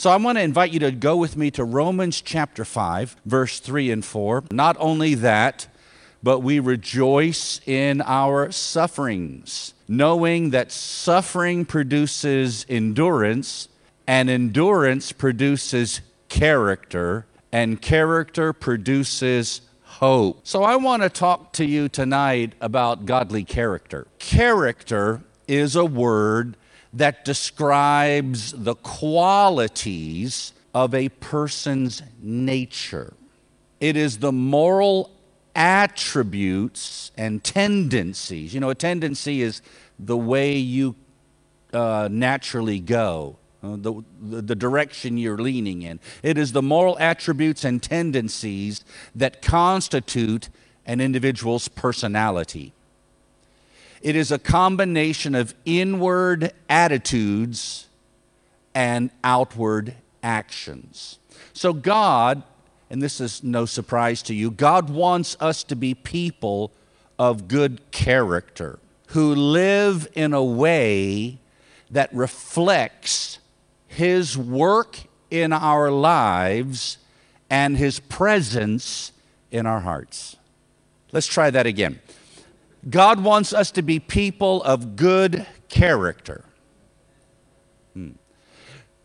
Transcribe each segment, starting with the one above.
So I want to invite you to go with me to Romans chapter 5, verse 3 and 4. Not only that, but we rejoice in our sufferings, knowing that suffering produces endurance, and endurance produces character, and character produces hope. So I want to talk to you tonight about godly character. Character is a word that describes the qualities of a person's nature. It is the moral attributes and tendencies. You know, a tendency is the way you uh, naturally go. Uh, the, the, the direction you're leaning in. It is the moral attributes and tendencies that constitute an individual's personality. It is a combination of inward attitudes and outward actions. So, God and this is no surprise to you, God wants us to be people of good character who live in a way that reflects His work in our lives and His presence in our hearts. Let's try that again. God wants us to be people of good character hmm,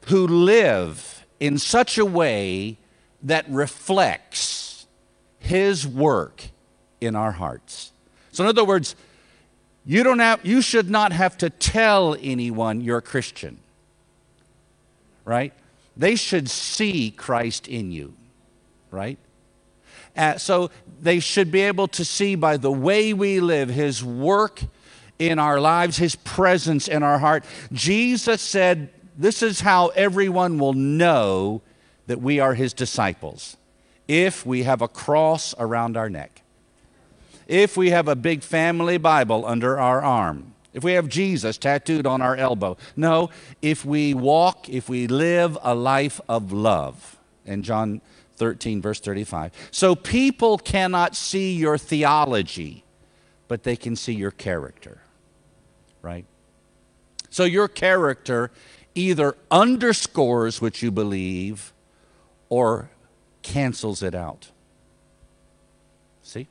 who live in such a way that reflects His work in our hearts. So, in other words, you, don't have, you should not have to tell anyone you're a Christian, right? They should see Christ in you, right? Uh, so they should be able to see by the way we live His work in our lives, His presence in our heart. Jesus said, This is how everyone will know that we are his disciples if we have a cross around our neck, if we have a big family Bible under our arm, if we have Jesus tattooed on our elbow. No, if we walk, if we live a life of love. And John 13, verse 35. So people cannot see your theology, but they can see your character, right? So your character either underscores what you believe or cancels it out. See?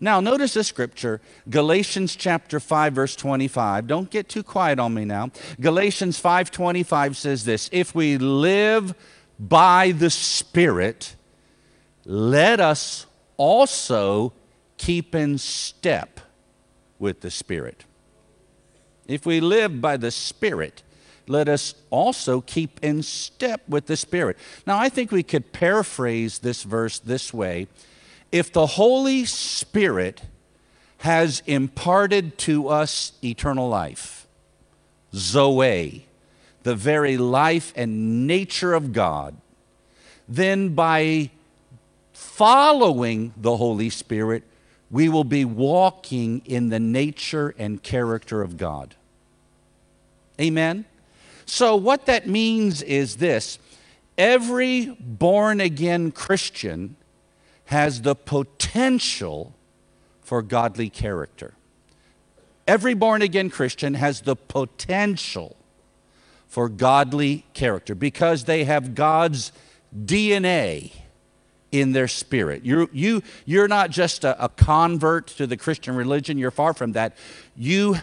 Now, notice the scripture, Galatians chapter 5 verse 25. Don't get too quiet on me now. Galatians 5:25 says this, "If we live by the Spirit, let us also keep in step with the Spirit." If we live by the Spirit, let us also keep in step with the Spirit. Now, I think we could paraphrase this verse this way If the Holy Spirit has imparted to us eternal life, Zoe, the very life and nature of God, then by following the Holy Spirit, we will be walking in the nature and character of God. Amen? So, what that means is this every born again Christian has the potential for godly character. Every born again Christian has the potential for godly character because they have God's DNA in their spirit. You're, you, you're not just a, a convert to the Christian religion, you're far from that. You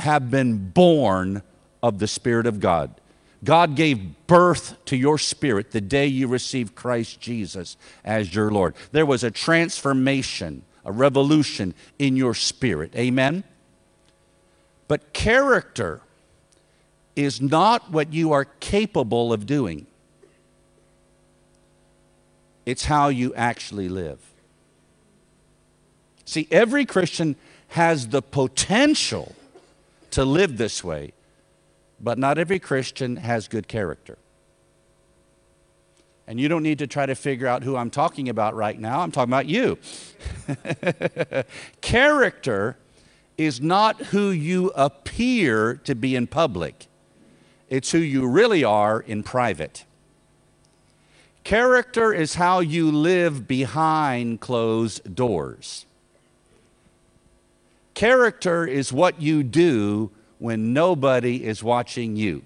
have been born of the Spirit of God. God gave birth to your spirit the day you received Christ Jesus as your Lord. There was a transformation, a revolution in your spirit. Amen? But character is not what you are capable of doing, it's how you actually live. See, every Christian has the potential to live this way but not every Christian has good character. And you don't need to try to figure out who I'm talking about right now. I'm talking about you. character is not who you appear to be in public, it's who you really are in private. Character is how you live behind closed doors. Character is what you do when nobody is watching you.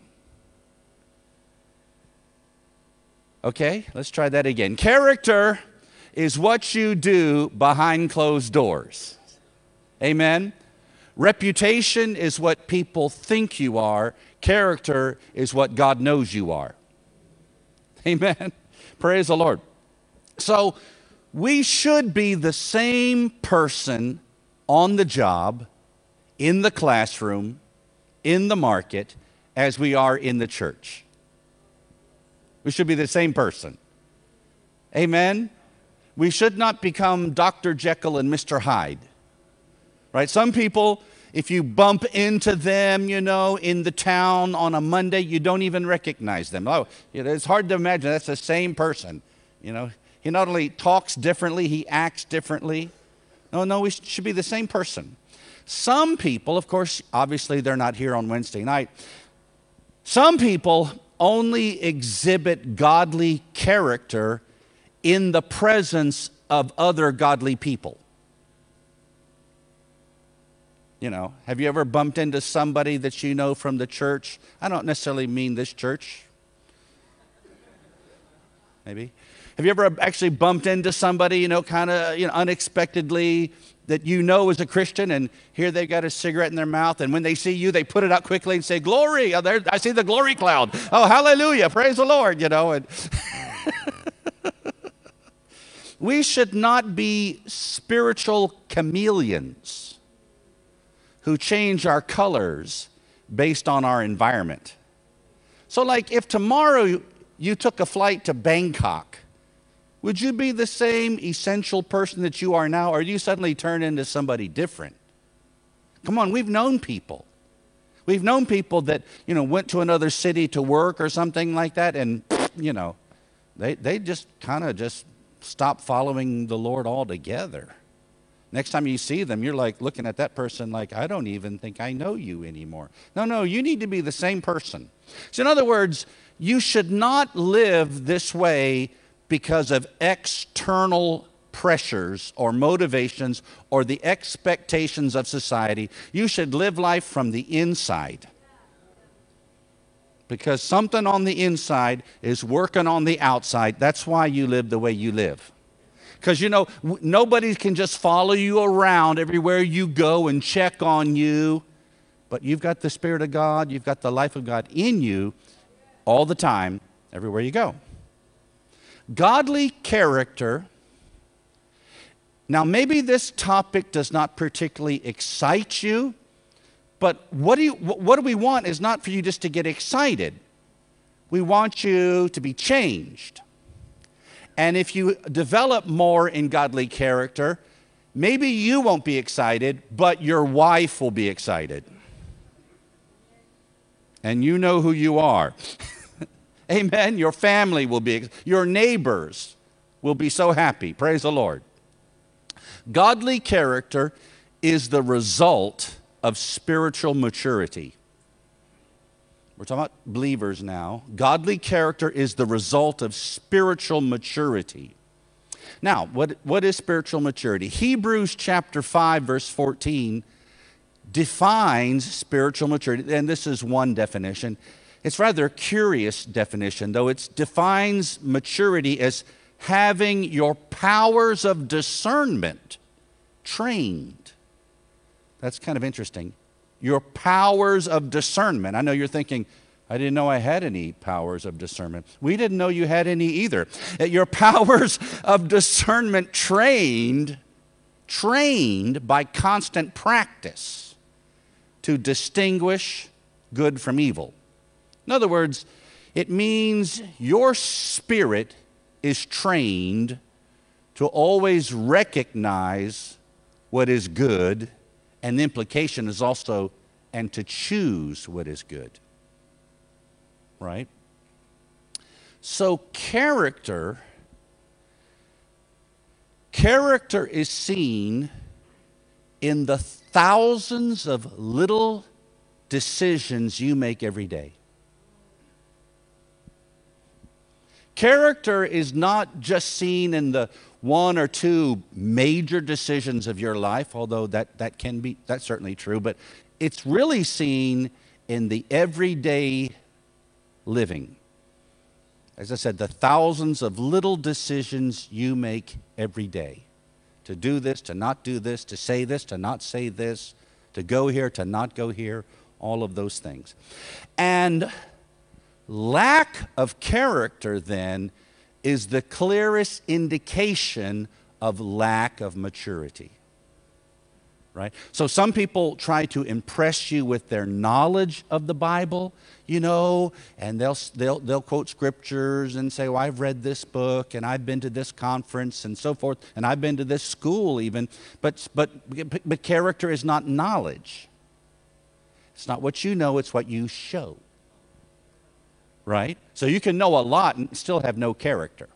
Okay, let's try that again. Character is what you do behind closed doors. Amen. Reputation is what people think you are, character is what God knows you are. Amen. Praise the Lord. So, we should be the same person on the job, in the classroom, in the market, as we are in the church. We should be the same person. Amen? We should not become Dr. Jekyll and Mr. Hyde. Right? Some people, if you bump into them, you know, in the town on a Monday, you don't even recognize them. Oh, it's hard to imagine that's the same person. You know, he not only talks differently, he acts differently. No, no, we should be the same person. Some people, of course, obviously they're not here on Wednesday night. Some people only exhibit godly character in the presence of other godly people. You know, have you ever bumped into somebody that you know from the church? I don't necessarily mean this church. Maybe. Have you ever actually bumped into somebody, you know, kind of you know, unexpectedly that you know is a Christian, and here they've got a cigarette in their mouth, and when they see you, they put it out quickly and say, Glory! Oh, there, I see the glory cloud. Oh, hallelujah! Praise the Lord, you know. And we should not be spiritual chameleons who change our colors based on our environment. So, like, if tomorrow you took a flight to Bangkok, would you be the same essential person that you are now, or do you suddenly turn into somebody different? Come on, we've known people. We've known people that, you know, went to another city to work or something like that, and, you know, they, they just kind of just stop following the Lord altogether. Next time you see them, you're like looking at that person like, I don't even think I know you anymore. No, no, you need to be the same person. So, in other words, you should not live this way because of external pressures or motivations or the expectations of society. You should live life from the inside. Because something on the inside is working on the outside. That's why you live the way you live. Because you know, nobody can just follow you around everywhere you go and check on you. But you've got the Spirit of God, you've got the life of God in you all the time, everywhere you go. Godly character. Now, maybe this topic does not particularly excite you, but what do, you, what do we want is not for you just to get excited. We want you to be changed. And if you develop more in godly character, maybe you won't be excited, but your wife will be excited. And you know who you are. Amen. Your family will be, your neighbors will be so happy. Praise the Lord. Godly character is the result of spiritual maturity. We're talking about believers now. Godly character is the result of spiritual maturity. Now, what, what is spiritual maturity? Hebrews chapter 5, verse 14 defines spiritual maturity, and this is one definition. It's rather a curious definition, though it defines maturity as having your powers of discernment trained. That's kind of interesting. Your powers of discernment. I know you're thinking, I didn't know I had any powers of discernment. We didn't know you had any either. Uh, your powers of discernment trained, trained by constant practice to distinguish good from evil. In other words, it means your spirit is trained to always recognize what is good, and the implication is also, and to choose what is good. Right? So, character, character is seen in the thousands of little decisions you make every day. Character is not just seen in the one or two major decisions of your life, although that, that can be, that's certainly true, but it's really seen in the everyday living. as I said, the thousands of little decisions you make every day to do this, to not do this, to say this, to not say this, to go here, to not go here, all of those things. And lack of character, then, is the clearest indication of lack of maturity right? So some people try to impress you with their knowledge of the Bible, you know, and they'll, they'll, they'll quote scriptures and say, well, I've read this book and I've been to this conference and so forth, and I've been to this school even. But, but, but character is not knowledge. It's not what you know, it's what you show. Right? So you can know a lot and still have no character.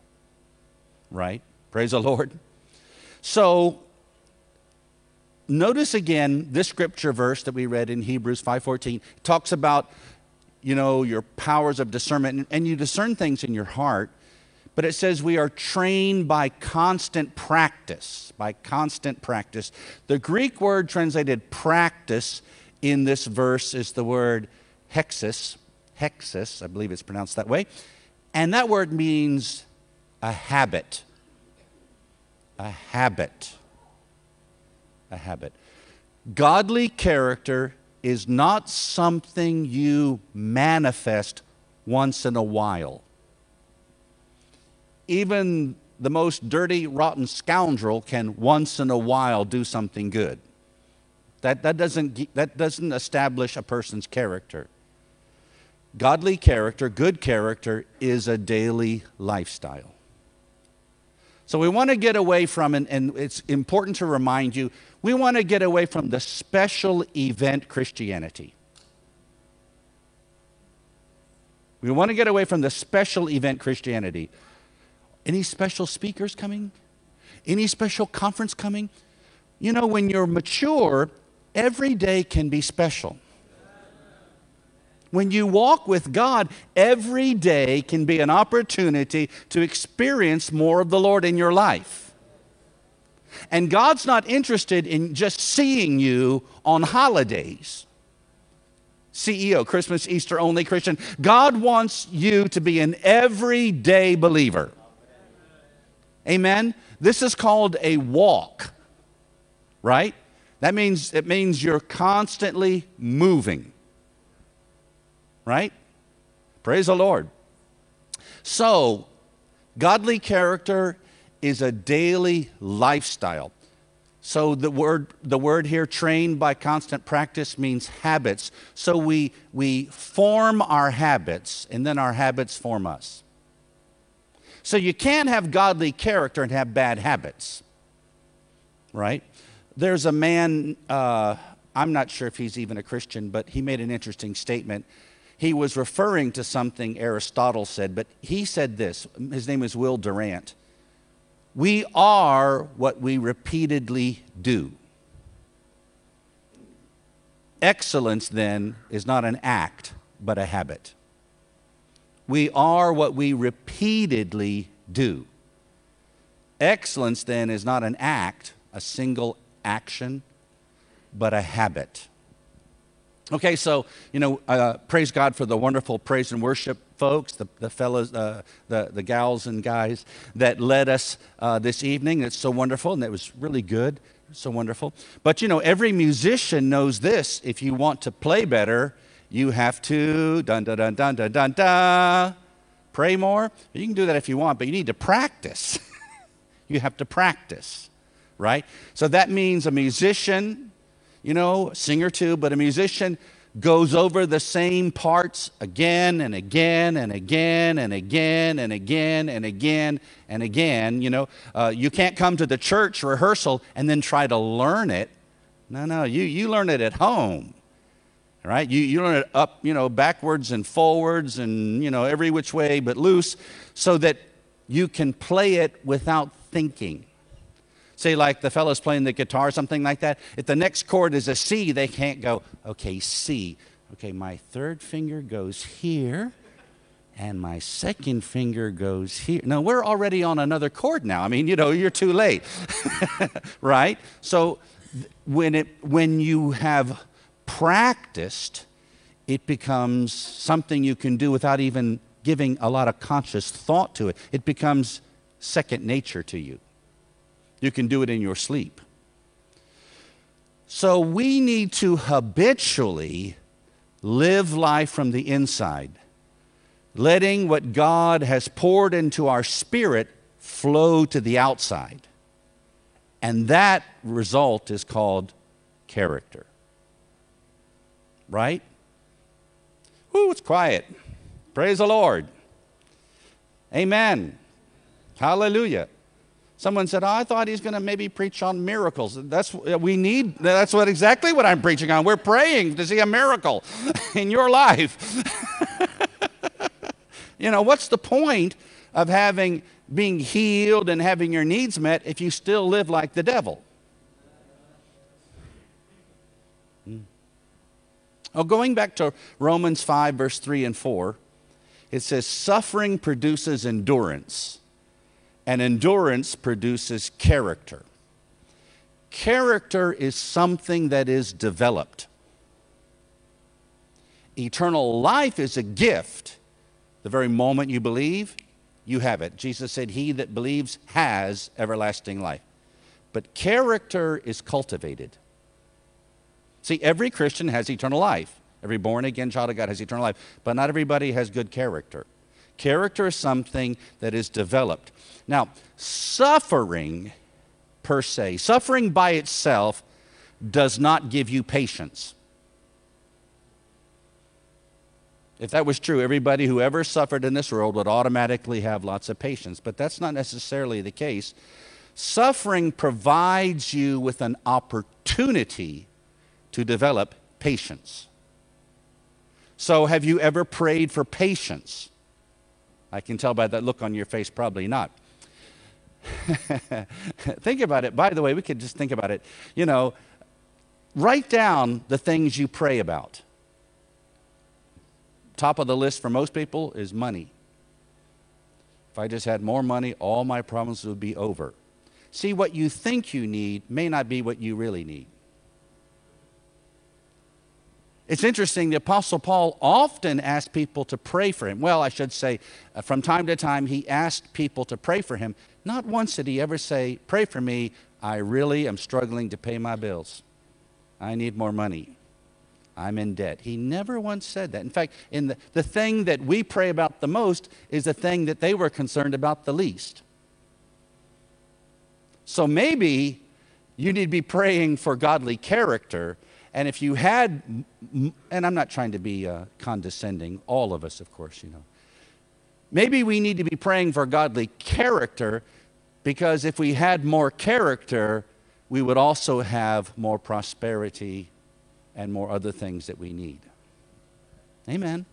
Right? Praise the Lord. So notice again this scripture verse that we read in Hebrews 5:14 talks about you know your powers of discernment and you discern things in your heart but it says we are trained by constant practice by constant practice the greek word translated practice in this verse is the word hexis hexis i believe it's pronounced that way and that word means a habit a habit a habit. Godly character is not something you manifest once in a while. Even the most dirty, rotten scoundrel can once in a while do something good. That, that, doesn't, that doesn't establish a person's character. Godly character, good character, is a daily lifestyle. So we want to get away from, and, and it's important to remind you, we want to get away from the special event Christianity. We want to get away from the special event Christianity. Any special speakers coming? Any special conference coming? You know, when you're mature, every day can be special. When you walk with God, every day can be an opportunity to experience more of the Lord in your life. And God's not interested in just seeing you on holidays. CEO, Christmas, Easter only Christian. God wants you to be an everyday believer. Amen. This is called a walk, right? That means it means you're constantly moving right? Praise the Lord. So, godly character is a daily lifestyle. So the word, the word here, trained by constant practice, means habits. So we, we form our habits, and then our habits form us. So you can't have godly character and have bad habits, right? There's a man, uh, I'm not sure if he's even a Christian, but he made an interesting statement he was referring to something Aristotle said, but he said this. His name is Will Durant. We are what we repeatedly do. Excellence, then, is not an act, but a habit. We are what we repeatedly do. Excellence, then, is not an act, a single action, but a habit. Okay, so, you know, uh, praise God for the wonderful praise and worship folks, the, the fellows, uh, the, the gals and guys that led us uh, this evening. It's so wonderful, and it was really good. So wonderful. But, you know, every musician knows this. If you want to play better, you have to dun dun dun dun dun dun dun. Pray more. You can do that if you want, but you need to practice. you have to practice, right? So that means a musician you know, singer too, but a musician goes over the same parts again and again and again and again and again and again and again. You know, uh, you can't come to the church rehearsal and then try to learn it. No, no, you, you learn it at home. Right? You, you learn it up, you know, backwards and forwards and, you know, every which way but loose so that you can play it without thinking say like the fellow's playing the guitar, or something like that, if the next chord is a C, they can't go, okay, C. Okay, my third finger goes here, and my second finger goes here. No, we're already on another chord now. I mean, you know, you're too late, right? So when, it, when you have practiced, it becomes something you can do without even giving a lot of conscious thought to it. It becomes second nature to you. You can do it in your sleep. So we need to habitually live life from the inside, letting what God has poured into our spirit flow to the outside. And that result is called character. Right? Ooh, it's quiet. Praise the Lord. Amen. Hallelujah. Someone said, oh, I thought he's going to maybe preach on miracles. That's uh, we need that's what exactly what I'm preaching on. We're praying to see a miracle in your life. you know, what's the point of having being healed and having your needs met if you still live like the devil? Hmm. Oh, going back to Romans 5, verse 3 and 4, it says, Suffering produces endurance, and endurance produces character. Character is something that is developed. Eternal life is a gift. The very moment you believe, you have it. Jesus said, He that believes has everlasting life. But character is cultivated. See, every Christian has eternal life. Every born again child of God has eternal life. But not everybody has good character. Character is something that is developed. Now, suffering per se, suffering by itself does not give you patience. If that was true, everybody who ever suffered in this world would automatically have lots of patience. But that's not necessarily the case. Suffering provides you with an opportunity to develop patience. So, have you ever prayed for patience? I can tell by that look on your face, probably not. think about it. By the way, we could just think about it. You know, write down the things you pray about. Top of the list for most people is money. If I just had more money, all my problems would be over. See, what you think you need may not be what you really need. It's interesting, the Apostle Paul often asked people to pray for him. Well, I should say, uh, from time to time, he asked people to pray for him. Not once did he ever say, Pray for me, I really am struggling to pay my bills. I need more money. I'm in debt. He never once said that. In fact, in the, the thing that we pray about the most is the thing that they were concerned about the least. So maybe you need to be praying for godly character and if you had, and I'm not trying to be uh, condescending, all of us, of course, you know. Maybe we need to be praying for godly character because if we had more character, we would also have more prosperity and more other things that we need. Amen.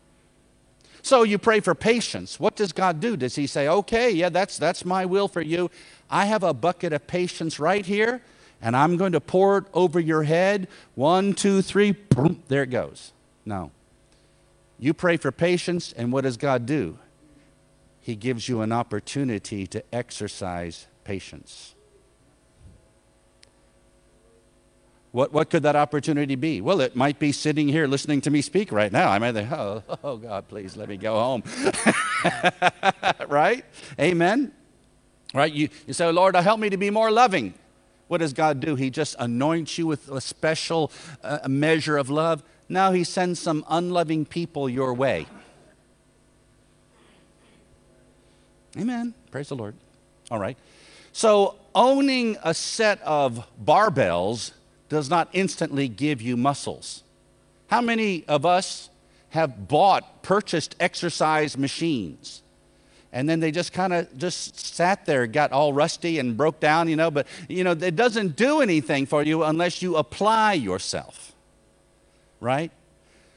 So you pray for patience. What does God do? Does He say, okay, yeah, that's, that's my will for you? I have a bucket of patience right here and I'm going to pour it over your head. One, two, three, boom, there it goes. No. You pray for patience, and what does God do? He gives you an opportunity to exercise patience. What, what could that opportunity be? Well, it might be sitting here listening to me speak right now. I might think, oh, oh God, please let me go home. right? Amen? Right? You, you say, Lord, help me to be more loving. What does God do? He just anoints you with a special uh, measure of love. Now He sends some unloving people your way. Amen. Praise the Lord. All right. So, owning a set of barbells does not instantly give you muscles. How many of us have bought, purchased exercise machines? And then they just kind of just sat there got all rusty and broke down you know but you know it doesn't do anything for you unless you apply yourself right?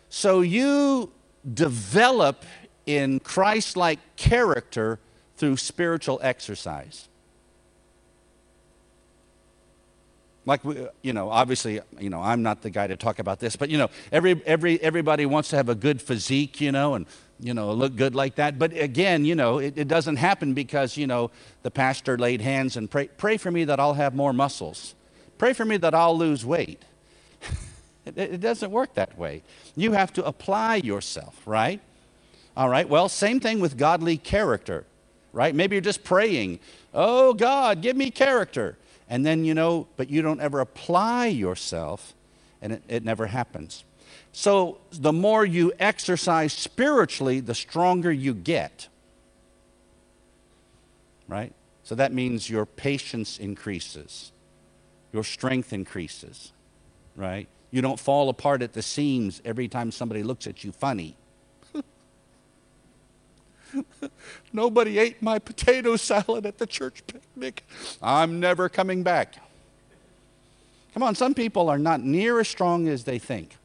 So you develop in christ-like character through spiritual exercise like we, uh, you know obviously you know i'm not the guy to talk about this but you know every every everybody wants to have a good physique you know and you know, look good like that. But again, you know, it, it, doesn't happen because, you know, the pastor laid hands and pray, pray for me that I'll have more muscles. Pray for me that I'll lose weight. it, it doesn't work that way. You have to apply yourself, right? All right, well, same thing with godly character, right? Maybe you're just praying, oh God, give me character. And then, you know, but you don't ever apply yourself, and it, it never happens. So the more you exercise spiritually, the stronger you get. Right? So that means your patience increases, your strength increases, right? You don't fall apart at the seams every time somebody looks at you funny. Nobody ate my potato salad at the church picnic. I'm never coming back. Come on, some people are not near as strong as they think.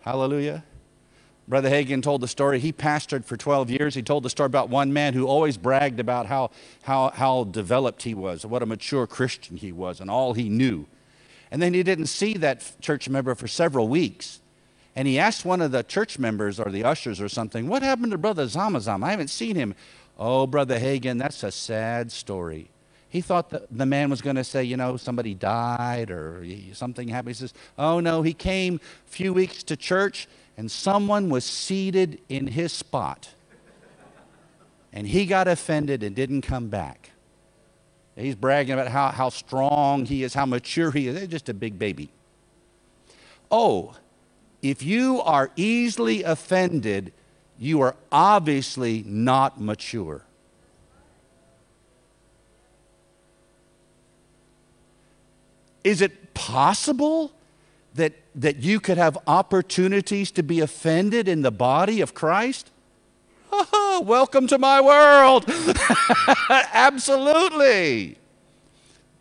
Hallelujah. Brother Hagin told the story. He pastored for 12 years. He told the story about one man who always bragged about how, how, how developed he was, what a mature Christian he was, and all he knew. And then he didn't see that church member for several weeks. And he asked one of the church members or the ushers or something, What happened to Brother Zamazam? I haven't seen him. Oh, Brother Hagin, that's a sad story. He thought that the man was going to say, you know, somebody died or something happened. He says, Oh, no, he came a few weeks to church and someone was seated in his spot. And he got offended and didn't come back. He's bragging about how, how strong he is, how mature he is. They're just a big baby. Oh, if you are easily offended, you are obviously not mature. Is it possible that, that you could have opportunities to be offended in the body of Christ? Oh, welcome to my world. Absolutely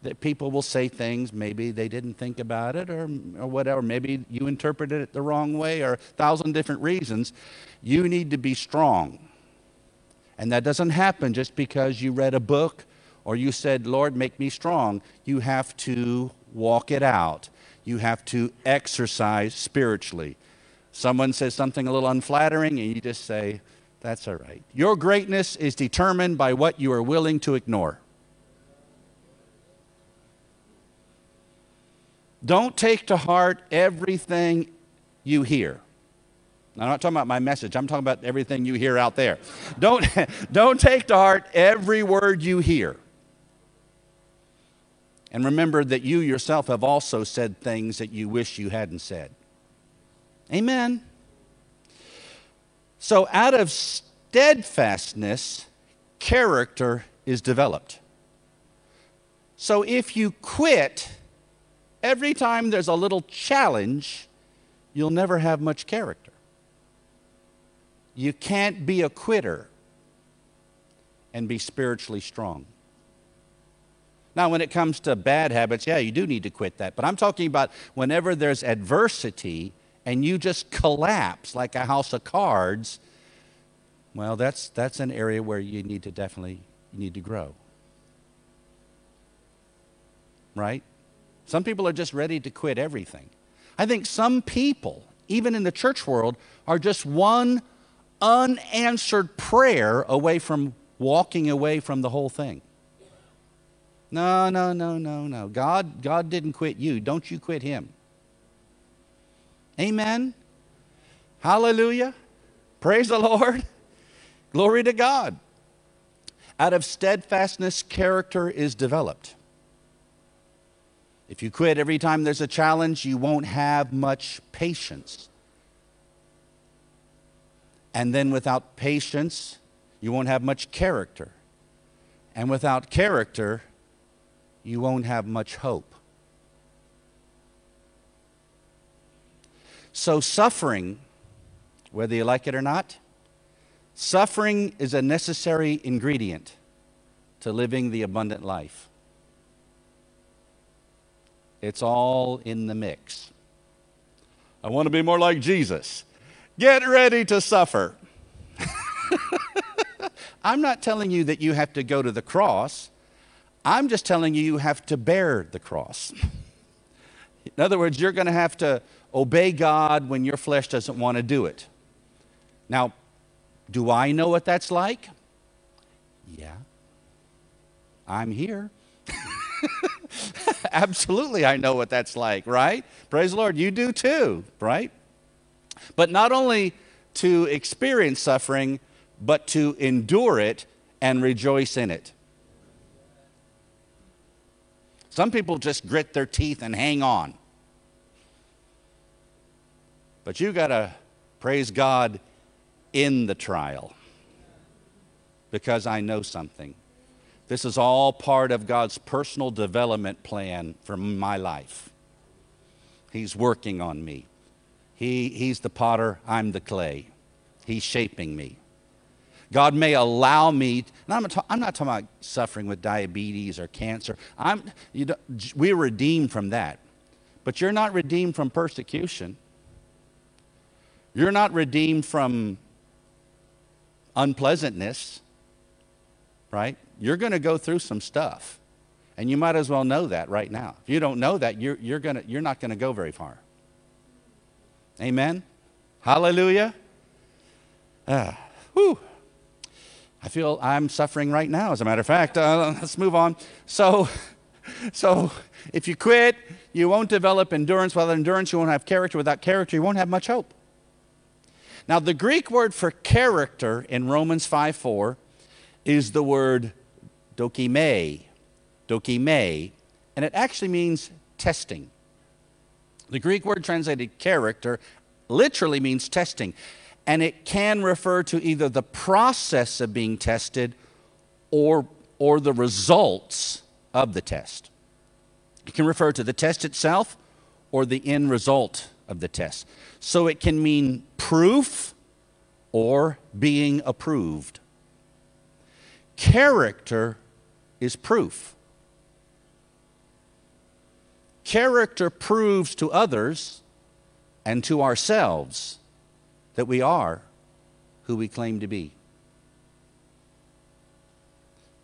that people will say things, maybe they didn't think about it or, or whatever. Maybe you interpreted it the wrong way or a thousand different reasons. You need to be strong. And that doesn't happen just because you read a book or you said, Lord, make me strong. You have to walk it out, you have to exercise spiritually. Someone says something a little unflattering, and you just say, That's all right. Your greatness is determined by what you are willing to ignore. Don't take to heart everything you hear. I'm not talking about my message. I'm talking about everything you hear out there. Don't, don't take to heart every word you hear. And remember that you yourself have also said things that you wish you hadn't said. Amen. So, out of steadfastness, character is developed. So, if you quit, every time there's a little challenge, you'll never have much character. You can't be a quitter and be spiritually strong. Now, when it comes to bad habits, yeah, you do need to quit that. But I'm talking about whenever there's adversity and you just collapse like a house of cards, well, that's, that's an area where you need to definitely you need to grow. Right? Some people are just ready to quit everything. I think some people, even in the church world, are just one unanswered prayer away from walking away from the whole thing. No, no, no, no, no. God, God didn't quit you. Don't you quit him. Amen. Hallelujah. Praise the Lord. Glory to God. Out of steadfastness, character is developed. If you quit every time there's a challenge, you won't have much patience. And then without patience, you won't have much character. And without character, you won't have much hope. So, suffering, whether you like it or not, suffering is a necessary ingredient to living the abundant life. It's all in the mix. I want to be more like Jesus. Get ready to suffer. I'm not telling you that you have to go to the cross. I'm just telling you you have to bear the cross. In other words, you're going to have to obey God when your flesh doesn't want to do it. Now, do I know what that's like? Yeah. I'm here. Absolutely, I know what that's like, right? Praise the Lord. You do too, right? But not only to experience suffering, but to endure it and rejoice in it. Some people just grit their teeth and hang on. But you got to praise God in the trial because I know something. This is all part of God's personal development plan for my life. He's working on me. He, he's the potter, I'm the clay. He's shaping me. God may allow me, and I'm, I'm not talking about suffering with diabetes or cancer. I'm, you we're redeemed from that. But you're not redeemed from persecution. You're not redeemed from unpleasantness, right? You're going to go through some stuff. And you might as well know that right now. If you don't know that, you're, you're, gonna, you're not going to go very far. Amen? Hallelujah? Ah, whew. I feel I'm suffering right now, as a matter of fact. Uh, let's move on. So, so, if you quit, you won't develop endurance. Without endurance, you won't have character. Without character, you won't have much hope. Now, the Greek word for character in Romans 5 4 is the word dokime, dokime, and it actually means testing. The Greek word translated character literally means testing and it can refer to either the process of being tested or, or the results of the test. It can refer to the test itself or the end result of the test. So it can mean proof or being approved. Character is proof. Character proves to others and to ourselves that we are who we claim to be.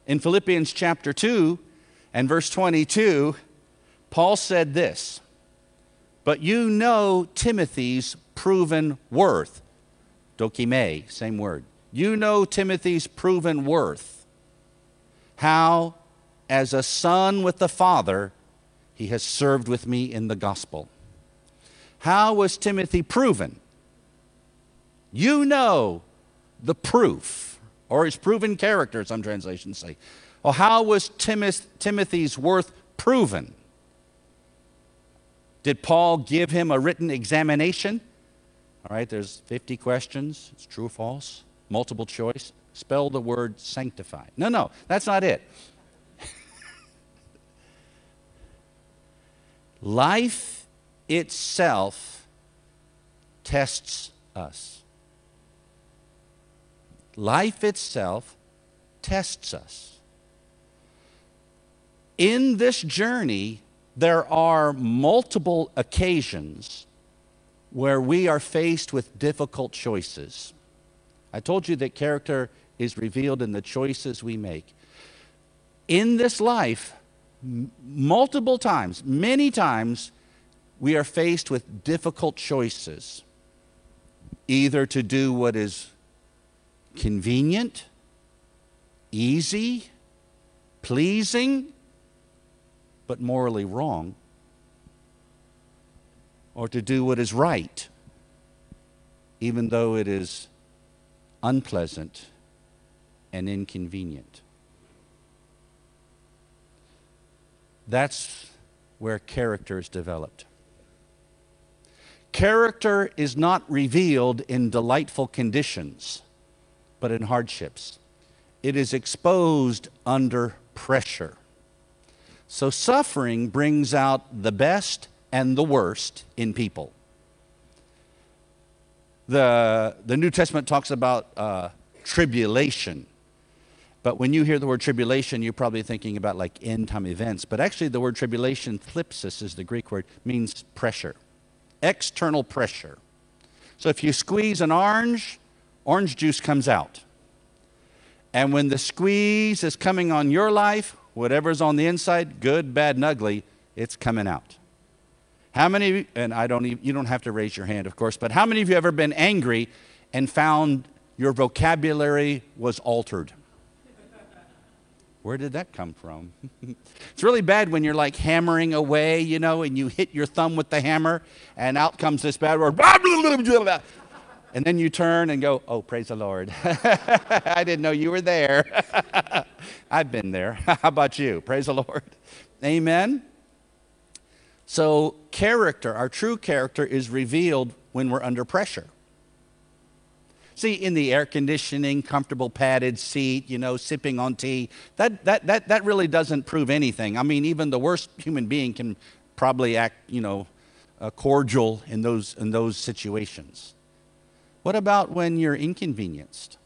In Philippians chapter 2 and verse 22, Paul said this But you know Timothy's proven worth. Dokime, same word. You know Timothy's proven worth. How, as a son with the Father, he has served with me in the gospel. How was Timothy proven? You know the proof, or his proven character, some translations say. Well, how was Timothy's worth proven? Did Paul give him a written examination? All right, there's 50 questions. It's true or false, multiple choice. Spell the word sanctified. No, no, that's not it. Life itself tests us. Life itself tests us. In this journey, there are multiple occasions where we are faced with difficult choices. I told you that character is revealed in the choices we make. In this life, m- multiple times, many times, we are faced with difficult choices. Either to do what is convenient, easy, pleasing, but morally wrong, or to do what is right, even though it is unpleasant and inconvenient. That's where character is developed. Character is not revealed in delightful conditions but in hardships. It is exposed under pressure. So suffering brings out the best and the worst in people. The, the New Testament talks about uh, tribulation. But when you hear the word tribulation, you're probably thinking about like end time events. But actually, the word tribulation, thlipsis is the Greek word, means pressure, external pressure. So if you squeeze an orange, orange juice comes out. And when the squeeze is coming on your life, whatever's on the inside, good, bad, and ugly, it's coming out. How many and I don't even, you don't have to raise your hand, of course, but how many of you ever been angry and found your vocabulary was altered? Where did that come from? it's really bad when you're like hammering away, you know, and you hit your thumb with the hammer, and out comes this bad word. And then you turn and go, Oh, praise the Lord. I didn't know you were there. I've been there. How about you? Praise the Lord. Amen. So, character, our true character, is revealed when we're under pressure. See, in the air conditioning, comfortable padded seat, you know, sipping on tea, that, that, that, that really doesn't prove anything. I mean, even the worst human being can probably act, you know, uh, cordial in those, in those situations. What about when you're inconvenienced?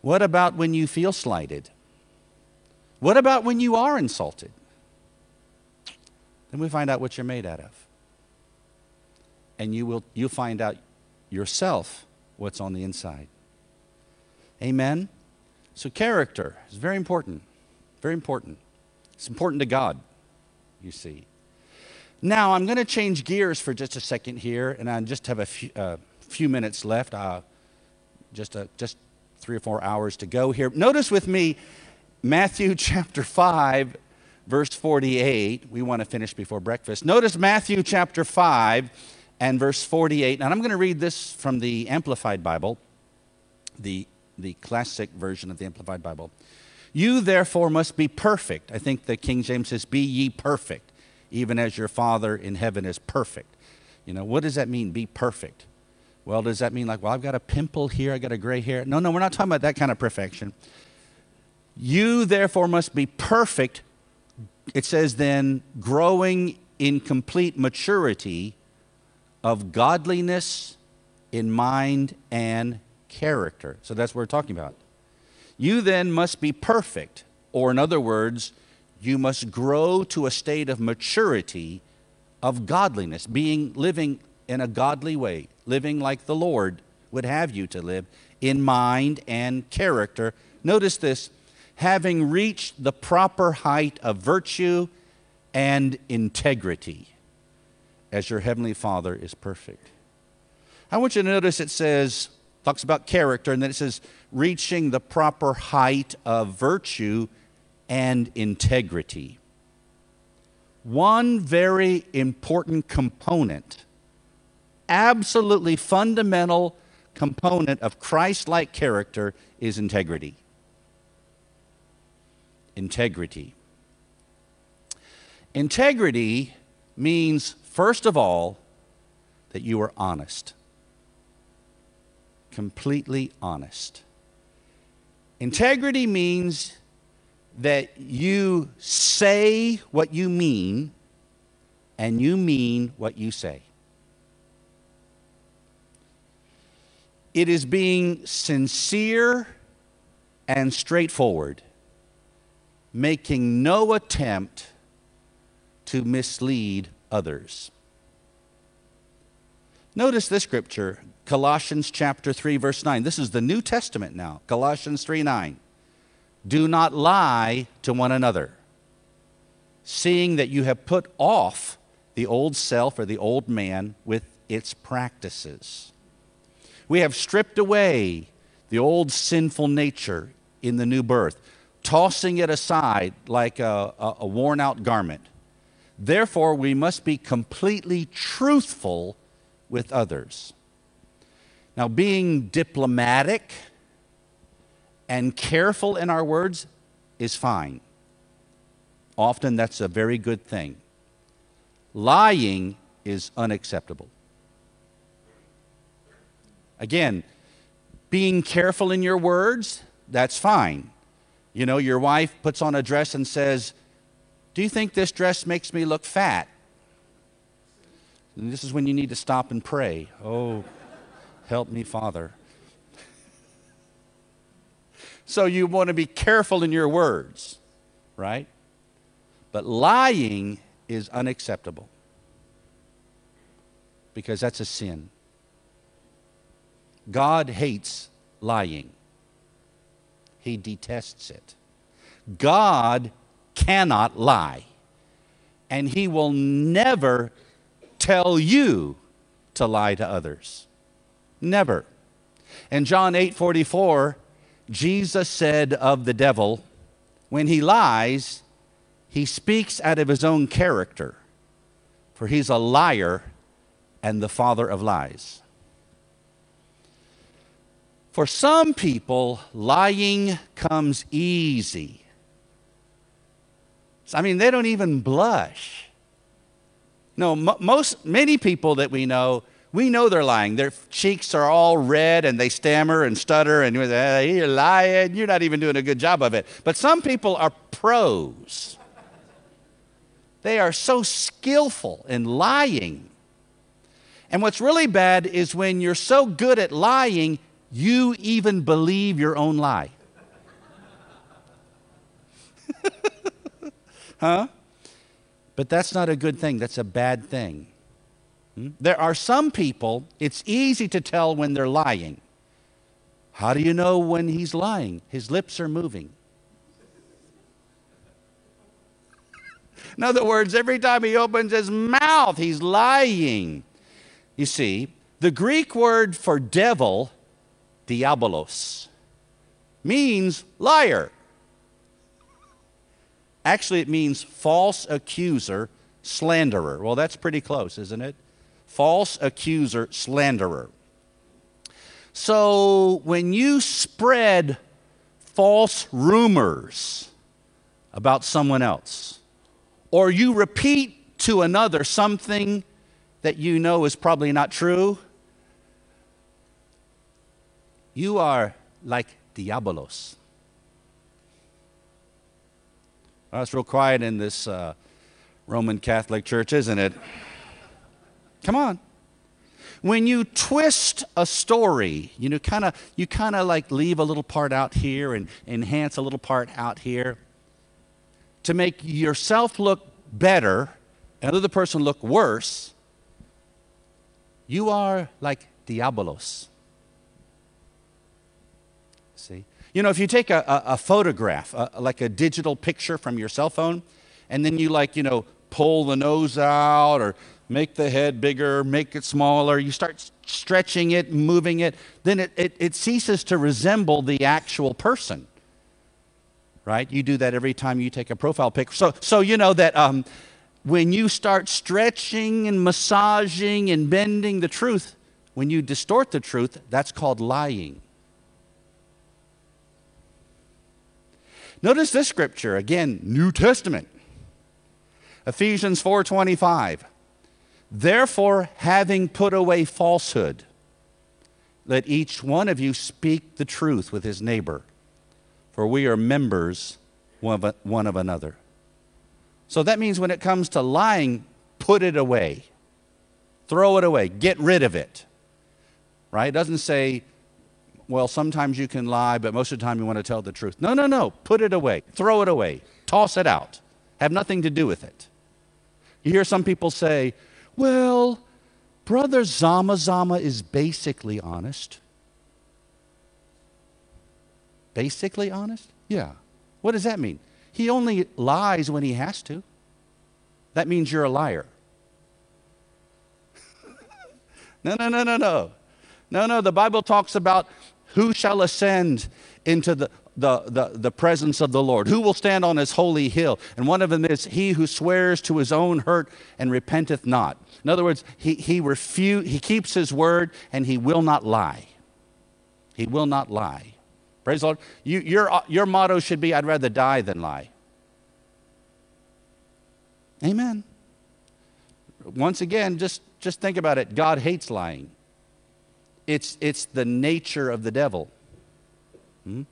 What about when you feel slighted? What about when you are insulted? Then we find out what you're made out of. And you will you'll find out yourself what's on the inside. Amen? So, character is very important. Very important. It's important to God, you see. Now, I'm going to change gears for just a second here, and I just have a few, uh, few minutes left. Uh, just, a, just three or four hours to go here. Notice with me Matthew chapter 5, verse 48. We want to finish before breakfast. Notice Matthew chapter 5 and verse 48. And I'm going to read this from the Amplified Bible, the, the classic version of the Amplified Bible. You therefore must be perfect. I think the King James says, Be ye perfect, even as your Father in heaven is perfect. You know, what does that mean, be perfect? Well, does that mean like, well, I've got a pimple here, I've got a gray hair? No, no, we're not talking about that kind of perfection. You therefore must be perfect. It says then, growing in complete maturity of godliness in mind and character. So that's what we're talking about. You then must be perfect, or in other words, you must grow to a state of maturity of godliness, being living in a godly way, living like the Lord would have you to live in mind and character. Notice this having reached the proper height of virtue and integrity as your heavenly Father is perfect. I want you to notice it says, talks about character, and then it says, reaching the proper height of virtue and integrity. One very important component, absolutely fundamental component of Christ like character is integrity. Integrity. Integrity means First of all, that you are honest. Completely honest. Integrity means that you say what you mean and you mean what you say. It is being sincere and straightforward, making no attempt to mislead others. Notice this scripture, Colossians chapter 3 verse 9. This is the New Testament now. Colossians 3 9. Do not lie to one another, seeing that you have put off the old self or the old man with its practices. We have stripped away the old sinful nature in the new birth, tossing it aside like a, a, a worn out garment Therefore, we must be completely truthful with others. Now, being diplomatic and careful in our words is fine. Often that's a very good thing. Lying is unacceptable. Again, being careful in your words, that's fine. You know, your wife puts on a dress and says, do you think this dress makes me look fat? And this is when you need to stop and pray. Oh, help me, Father. So you want to be careful in your words, right? But lying is unacceptable because that's a sin. God hates lying, He detests it. God cannot lie. And he will never tell you to lie to others. Never. In John 8 44, Jesus said of the devil, when he lies, he speaks out of his own character, for he's a liar and the father of lies. For some people, lying comes easy. I mean, they don't even blush. No, m- most, many people that we know, we know they're lying. Their cheeks are all red and they stammer and stutter and you're lying. You're not even doing a good job of it. But some people are pros. They are so skillful in lying. And what's really bad is when you're so good at lying, you even believe your own lie. huh? But that's not a good thing, that's a bad thing. Hmm? There are some people, it's easy to tell when they're lying. How do you know when he's lying? His lips are moving. In other words, every time he opens his mouth, he's lying. You see, the Greek word for devil, diabolos, means liar. Actually, it means false accuser, slanderer. Well, that's pretty close, isn't it? False accuser, slanderer. So when you spread false rumors about someone else, or you repeat to another something that you know is probably not true, you are like diabolos. Well, it's real quiet in this uh, Roman Catholic Church, isn't it? Come on. When you twist a story, you know, kind of, you kind of like leave a little part out here and enhance a little part out here to make yourself look better and the other person look worse, you are like diabolos. See? You know, if you take a, a, a photograph, a, like a digital picture from your cell phone, and then you like, you know, pull the nose out or make the head bigger, make it smaller, you start stretching it, moving it, then it, it, it ceases to resemble the actual person right? You do that every time you take a profile picture. So, so you know that um, when you start stretching and massaging and bending the truth, when you distort the truth, that's called lying. Notice this scripture again, New Testament. Ephesians 4:25. Therefore, having put away falsehood, let each one of you speak the truth with his neighbor for we are members one of, one of another. So that means when it comes to lying, put it away. Throw it away. Get rid of it. Right? It doesn't say, well, sometimes you can lie, but most of the time you want to tell the truth. No, no, no. Put it away. Throw it away. Toss it out. Have nothing to do with it. You hear some people say, well, Brother Zama Zama is basically honest. Basically honest? Yeah. What does that mean? He only lies when he has to. That means you're a liar. no, no, no, no, no. No, no. The Bible talks about who shall ascend into the, the, the, the, presence of the Lord? Who will stand on his holy hill? And one of them is he who swears to his own hurt and repenteth not. In other words, he, he, refute, he keeps his word and he will not lie. He will not lie. Praise the Lord. You, your, your motto should be I'd rather die than lie. Amen. Once again, just, just think about it. God hates lying, it's, it's the nature of the devil. Hmm?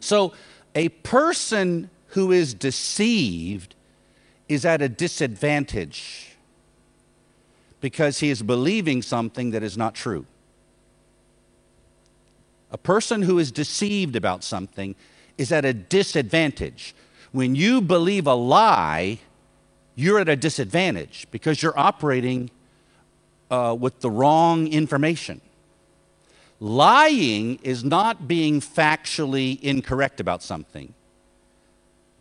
So, a person who is deceived is at a disadvantage because he is believing something that is not true. A person who is deceived about something is at a disadvantage. When you believe a lie, you're at a disadvantage because you're operating uh, with the wrong information. Lying is not being factually incorrect about something.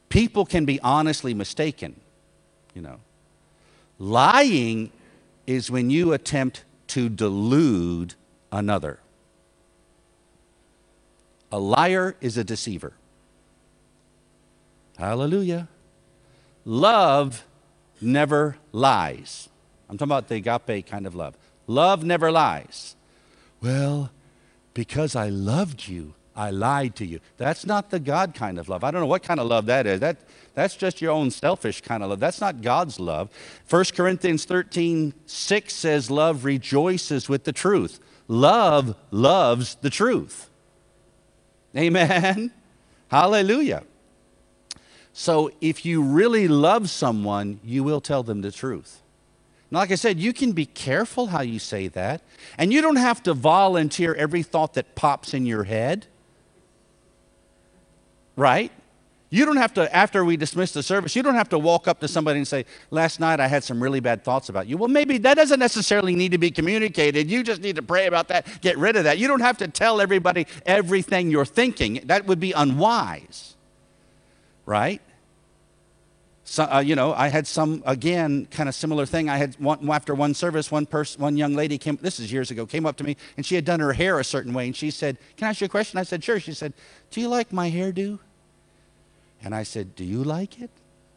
People can be honestly mistaken, you know. Lying is when you attempt to delude another. A liar is a deceiver. Hallelujah. Love never lies. I'm talking about the agape kind of love. Love never lies. Well, because I loved you, I lied to you. That's not the God kind of love. I don't know what kind of love that is. That, that's just your own selfish kind of love. That's not God's love. 1 Corinthians 13, 6 says, Love rejoices with the truth. Love loves the truth. Amen. Hallelujah. So if you really love someone, you will tell them the truth. And like I said, you can be careful how you say that. And you don't have to volunteer every thought that pops in your head. Right? You don't have to, after we dismiss the service, you don't have to walk up to somebody and say, Last night I had some really bad thoughts about you. Well, maybe that doesn't necessarily need to be communicated. You just need to pray about that, get rid of that. You don't have to tell everybody everything you're thinking. That would be unwise. Right? So, uh, you know, I had some again kind of similar thing. I had one, after one service, one person, one young lady came. This is years ago. Came up to me and she had done her hair a certain way, and she said, "Can I ask you a question?" I said, "Sure." She said, "Do you like my hairdo?" And I said, "Do you like it?"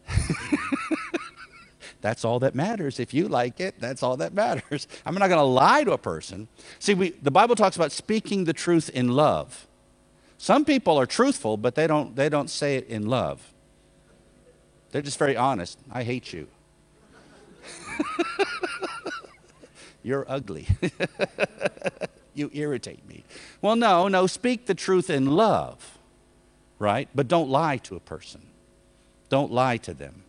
that's all that matters. If you like it, that's all that matters. I'm not going to lie to a person. See, we, the Bible talks about speaking the truth in love. Some people are truthful, but they don't, they don't say it in love. They're just very honest. I hate you. You're ugly. you irritate me. Well, no, no, speak the truth in love, right? But don't lie to a person. Don't lie to them.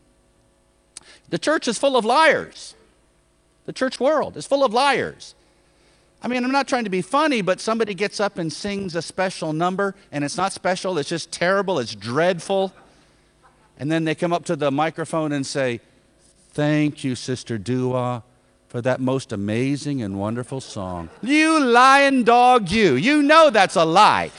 The church is full of liars. The church world is full of liars. I mean, I'm not trying to be funny, but somebody gets up and sings a special number, and it's not special, it's just terrible, it's dreadful and then they come up to the microphone and say, Thank you, Sister Dua, for that most amazing and wonderful song. You lying dog, you. You know that's a lie.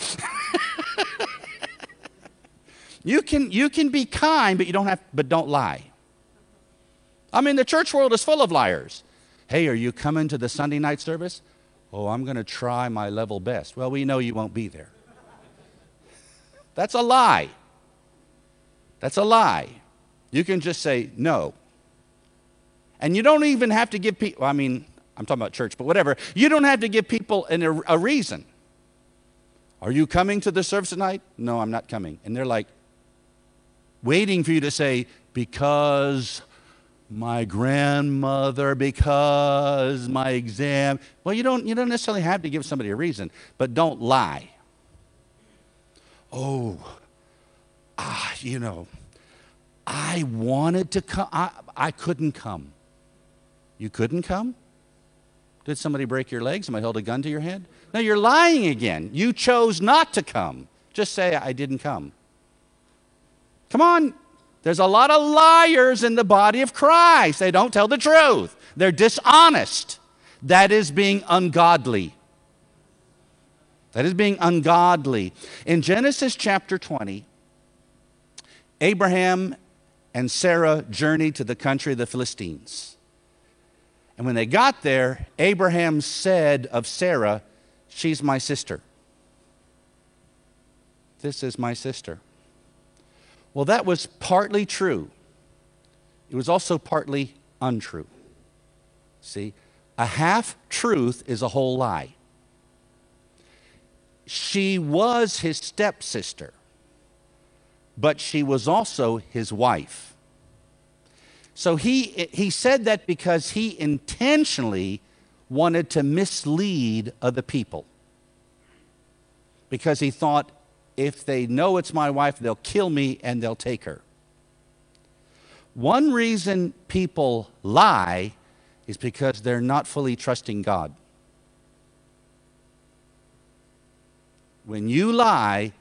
you, can, you can be kind, but you don't have, but don't lie. I mean, the church world is full of liars. Hey, are you coming to the Sunday night service? Oh, I'm going to try my level best. Well, we know you won't be there. That's a lie. That's a lie. You can just say no. And you don't even have to give people, I mean, I'm talking about church, but whatever. You don't have to give people an, a, a reason. Are you coming to the service tonight? No, I'm not coming. And they're like, waiting for you to say, because my grandmother, because my exam. Well, you don't, you don't necessarily have to give somebody a reason, but don't lie. Oh, ah, you know, I wanted to come. I, I couldn't come. You couldn't come? Did somebody break your leg? Somebody held a gun to your head? No, you're lying again. You chose not to come. Just say, I didn't come. Come on. There's a lot of liars in the body of Christ. They don't tell the truth, they're dishonest. That is being ungodly. That is being ungodly. In Genesis chapter 20, Abraham and Sarah journeyed to the country of the Philistines. And when they got there, Abraham said of Sarah, She's my sister. This is my sister. Well, that was partly true. It was also partly untrue. See, a half truth is a whole lie. She was his stepsister but she was also his wife. So he, he said that because he intentionally wanted to mislead other people. Because he thought, if they know it's my wife, they'll kill me and they'll take her. One reason people lie is because they're not fully trusting God. When you lie,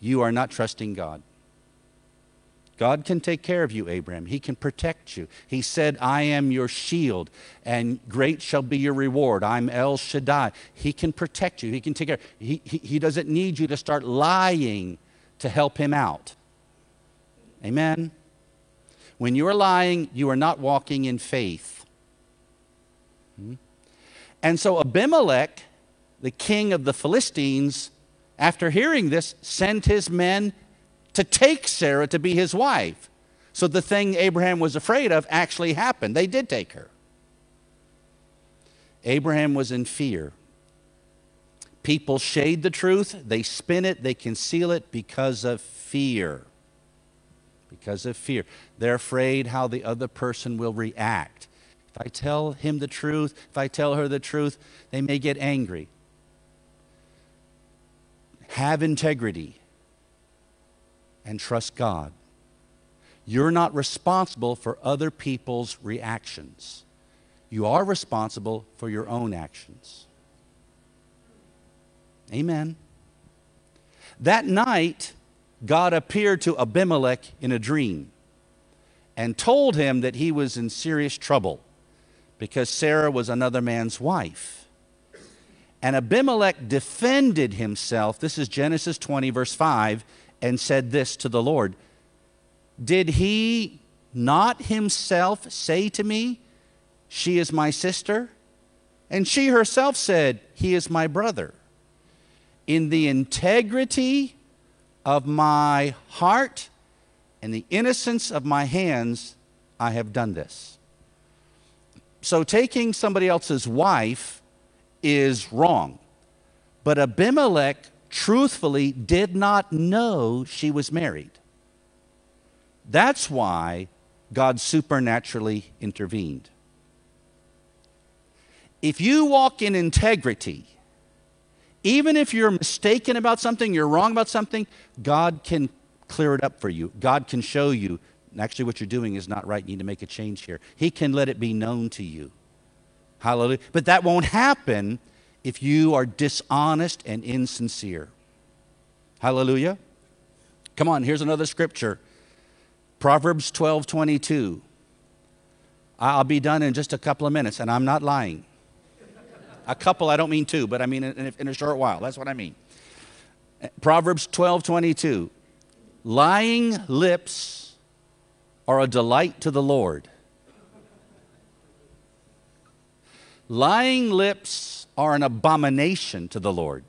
you are not trusting God. God can take care of you, Abraham. He can protect you. He said, I am your shield, and great shall be your reward. I'm El Shaddai. He can protect you. He can take care. He, he, he doesn't need you to start lying to help him out. Amen? When you are lying, you are not walking in faith. Hmm? And so Abimelech, the king of the Philistines, after hearing this, sent his men to take Sarah to be his wife. So the thing Abraham was afraid of actually happened. They did take her. Abraham was in fear. People shade the truth, they spin it, they conceal it because of fear. Because of fear. They're afraid how the other person will react. If I tell him the truth, if I tell her the truth, they may get angry. Have integrity and trust God. You're not responsible for other people's reactions. You are responsible for your own actions. Amen. That night, God appeared to Abimelech in a dream and told him that he was in serious trouble because Sarah was another man's wife. And Abimelech defended himself. This is Genesis 20, verse 5, and said this to the Lord Did he not himself say to me, She is my sister? And she herself said, He is my brother in the integrity of my heart and the innocence of my hands, I have done this. So taking somebody else's wife is wrong. But Abimelech truthfully did not know she was married. That's why God supernaturally intervened. If you walk in integrity, even if you're mistaken about something, you're wrong about something, God can clear it up for you. God can show you, actually, what you're doing is not right. You need to make a change here. He can let it be known to you. Hallelujah. But that won't happen if you are dishonest and insincere. Hallelujah. Come on, here's another scripture Proverbs 12 22. I'll be done in just a couple of minutes, and I'm not lying. A couple, I don't mean two, but I mean in, a short while. That's what I mean. Proverbs 12 22. Lying lips are a delight to the Lord. Lying lips are an abomination to the Lord,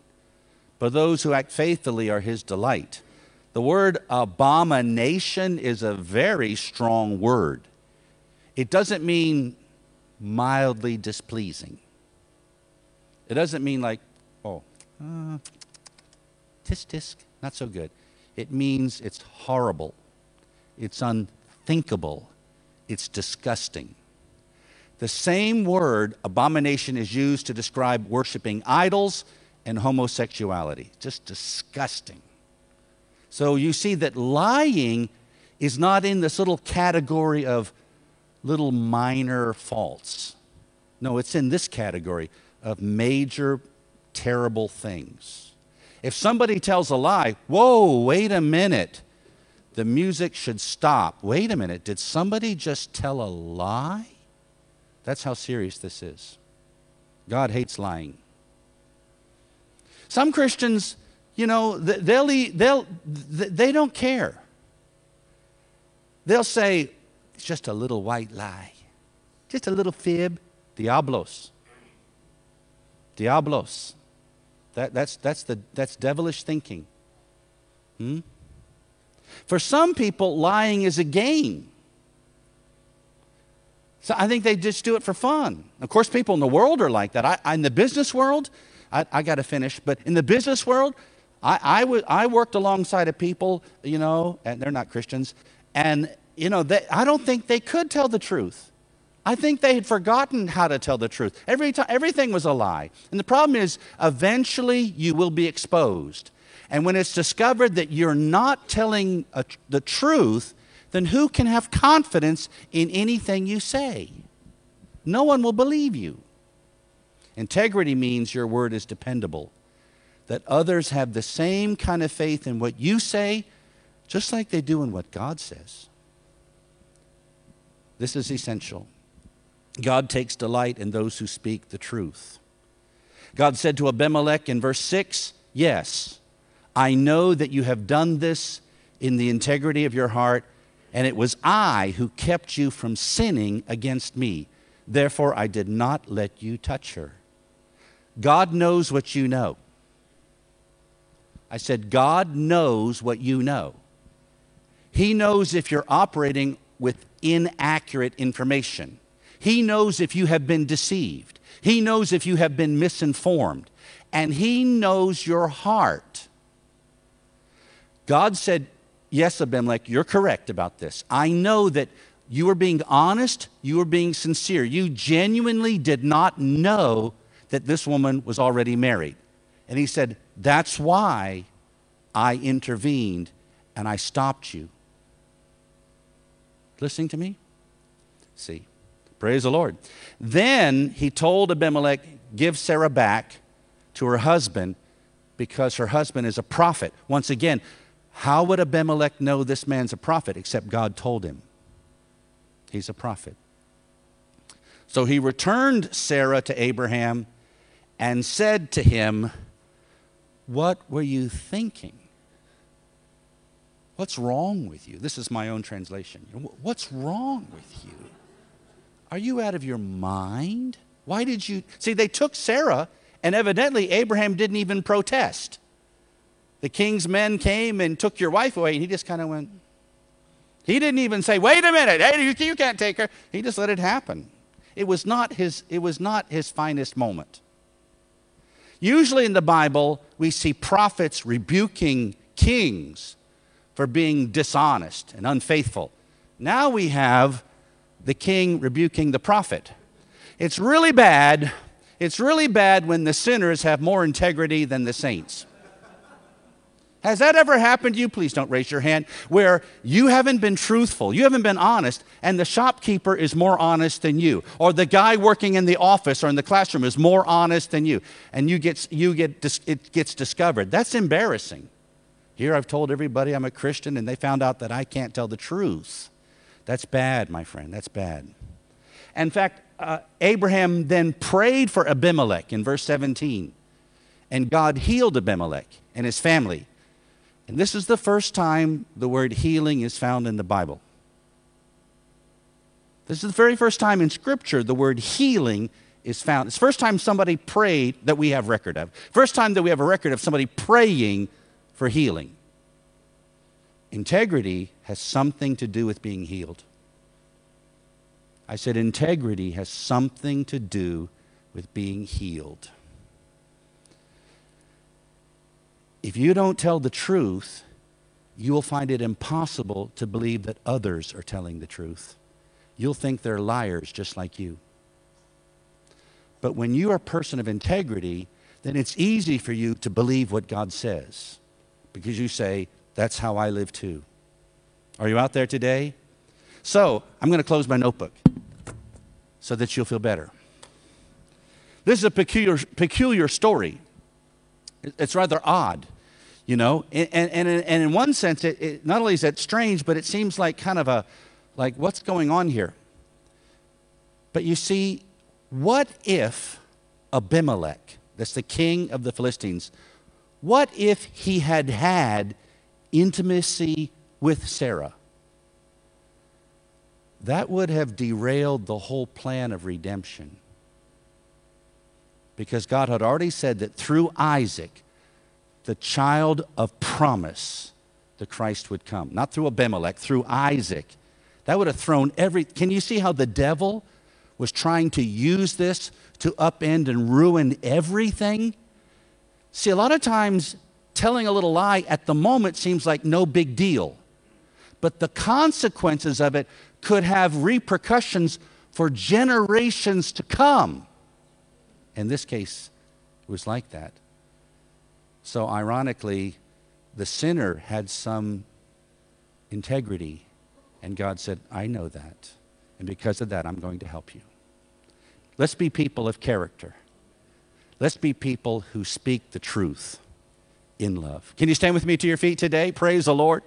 but those who act faithfully are his delight. The word abomination is a very strong word. It doesn't mean mildly displeasing. It doesn't mean like, oh, uh, tisk tisk, not so good. It means it's horrible, it's unthinkable, it's disgusting. The same word, abomination, is used to describe worshiping idols and homosexuality. Just disgusting. So you see that lying is not in this little category of little minor faults. No, it's in this category of major, terrible things. If somebody tells a lie, whoa, wait a minute, the music should stop. Wait a minute, did somebody just tell a lie? That's how serious this is. God hates lying. Some Christians, you know, they'll, they'll, they don't care. They'll say, it's just a little white lie, just a little fib, diablos. Diablos. That, that's, that's, the, that's devilish thinking. Hmm? For some people, lying is a game. So I think they just do it for fun. Of course, people in the world are like that. I, I in the business world, I, I got to finish, but in the business world, I, I, w- I worked alongside of people, you know, and they're not Christians, and, you know, they, I don't think they could tell the truth. I think they had forgotten how to tell the truth. Every time, everything was a lie. And the problem is, eventually you will be exposed. And when it's discovered that you're not telling a, the truth, then who can have confidence in anything you say? No one will believe you. Integrity means your word is dependable, that others have the same kind of faith in what you say, just like they do in what God says. This is essential. God takes delight in those who speak the truth. God said to Abimelech in verse 6 Yes, I know that you have done this in the integrity of your heart, and it was I who kept you from sinning against me. Therefore, I did not let you touch her. God knows what you know. I said, God knows what you know. He knows if you're operating with inaccurate information. He knows if you have been deceived. He knows if you have been misinformed. and He knows your heart. God said, Yes, Abimelech, you're correct about this. I know that you were being honest, you were being sincere. You genuinely did not know that this woman was already married. And he said, That's why I intervened and I stopped you. Listening to me? See. Praise the Lord. Then he told Abimelech, Give Sarah back to her husband because her husband is a prophet. Once again, how would Abimelech know this man's a prophet except God told him? He's a prophet. So he returned Sarah to Abraham and said to him, What were you thinking? What's wrong with you? This is my own translation. What's wrong with you? Are you out of your mind? Why did you? See, they took Sarah, and evidently Abraham didn't even protest. The king's men came and took your wife away, and he just kind of went, he didn't even say, wait a minute, hey, you, you can't take her. He just let it happen. It was, not his, it was not his finest moment. Usually in the Bible, we see prophets rebuking kings for being dishonest and unfaithful. Now we have the king rebuking the prophet. It's really bad. It's really bad when the sinners have more integrity than the saints. Has that ever happened to you? Please don't raise your hand. Where you haven't been truthful, you haven't been honest, and the shopkeeper is more honest than you, or the guy working in the office or in the classroom is more honest than you, and you get, you get it gets discovered. That's embarrassing. Here I've told everybody I'm a Christian, and they found out that I can't tell the truth. That's bad, my friend. That's bad. In fact, uh, Abraham then prayed for Abimelech in verse 17, and God healed Abimelech and his family and this is the first time the word healing is found in the Bible. This is the very first time in Scripture the word healing is found. It's the first time somebody prayed that we have record of. First time that we have a record of somebody praying for healing. Integrity has something to do with being healed. I said integrity has something to do with being healed. If you don't tell the truth, you will find it impossible to believe that others are telling the truth. You'll think they're liars just like you. But when you are a person of integrity, then it's easy for you to believe what God says because you say, That's how I live too. Are you out there today? So, I'm going to close my notebook so that you'll feel better. This is a peculiar, peculiar story. It's rather odd, you know. And, and, and in one sense, it, it, not only is that strange, but it seems like kind of a, like, what's going on here? But you see, what if Abimelech, that's the king of the Philistines, what if he had had intimacy with Sarah? That would have derailed the whole plan of redemption because God had already said that through Isaac, the child of promise, the Christ would come. Not through Abimelech, through Isaac. That would have thrown every. Can you see how the devil was trying to use this to upend and ruin everything? See, a lot of times telling a little lie at the moment seems like no big deal, but the consequences of it could have repercussions for generations to come. In this case, it was like that. So, ironically, the sinner had some integrity, and God said, I know that. And because of that, I'm going to help you. Let's be people of character. Let's be people who speak the truth in love. Can you stand with me to your feet today? Praise the Lord.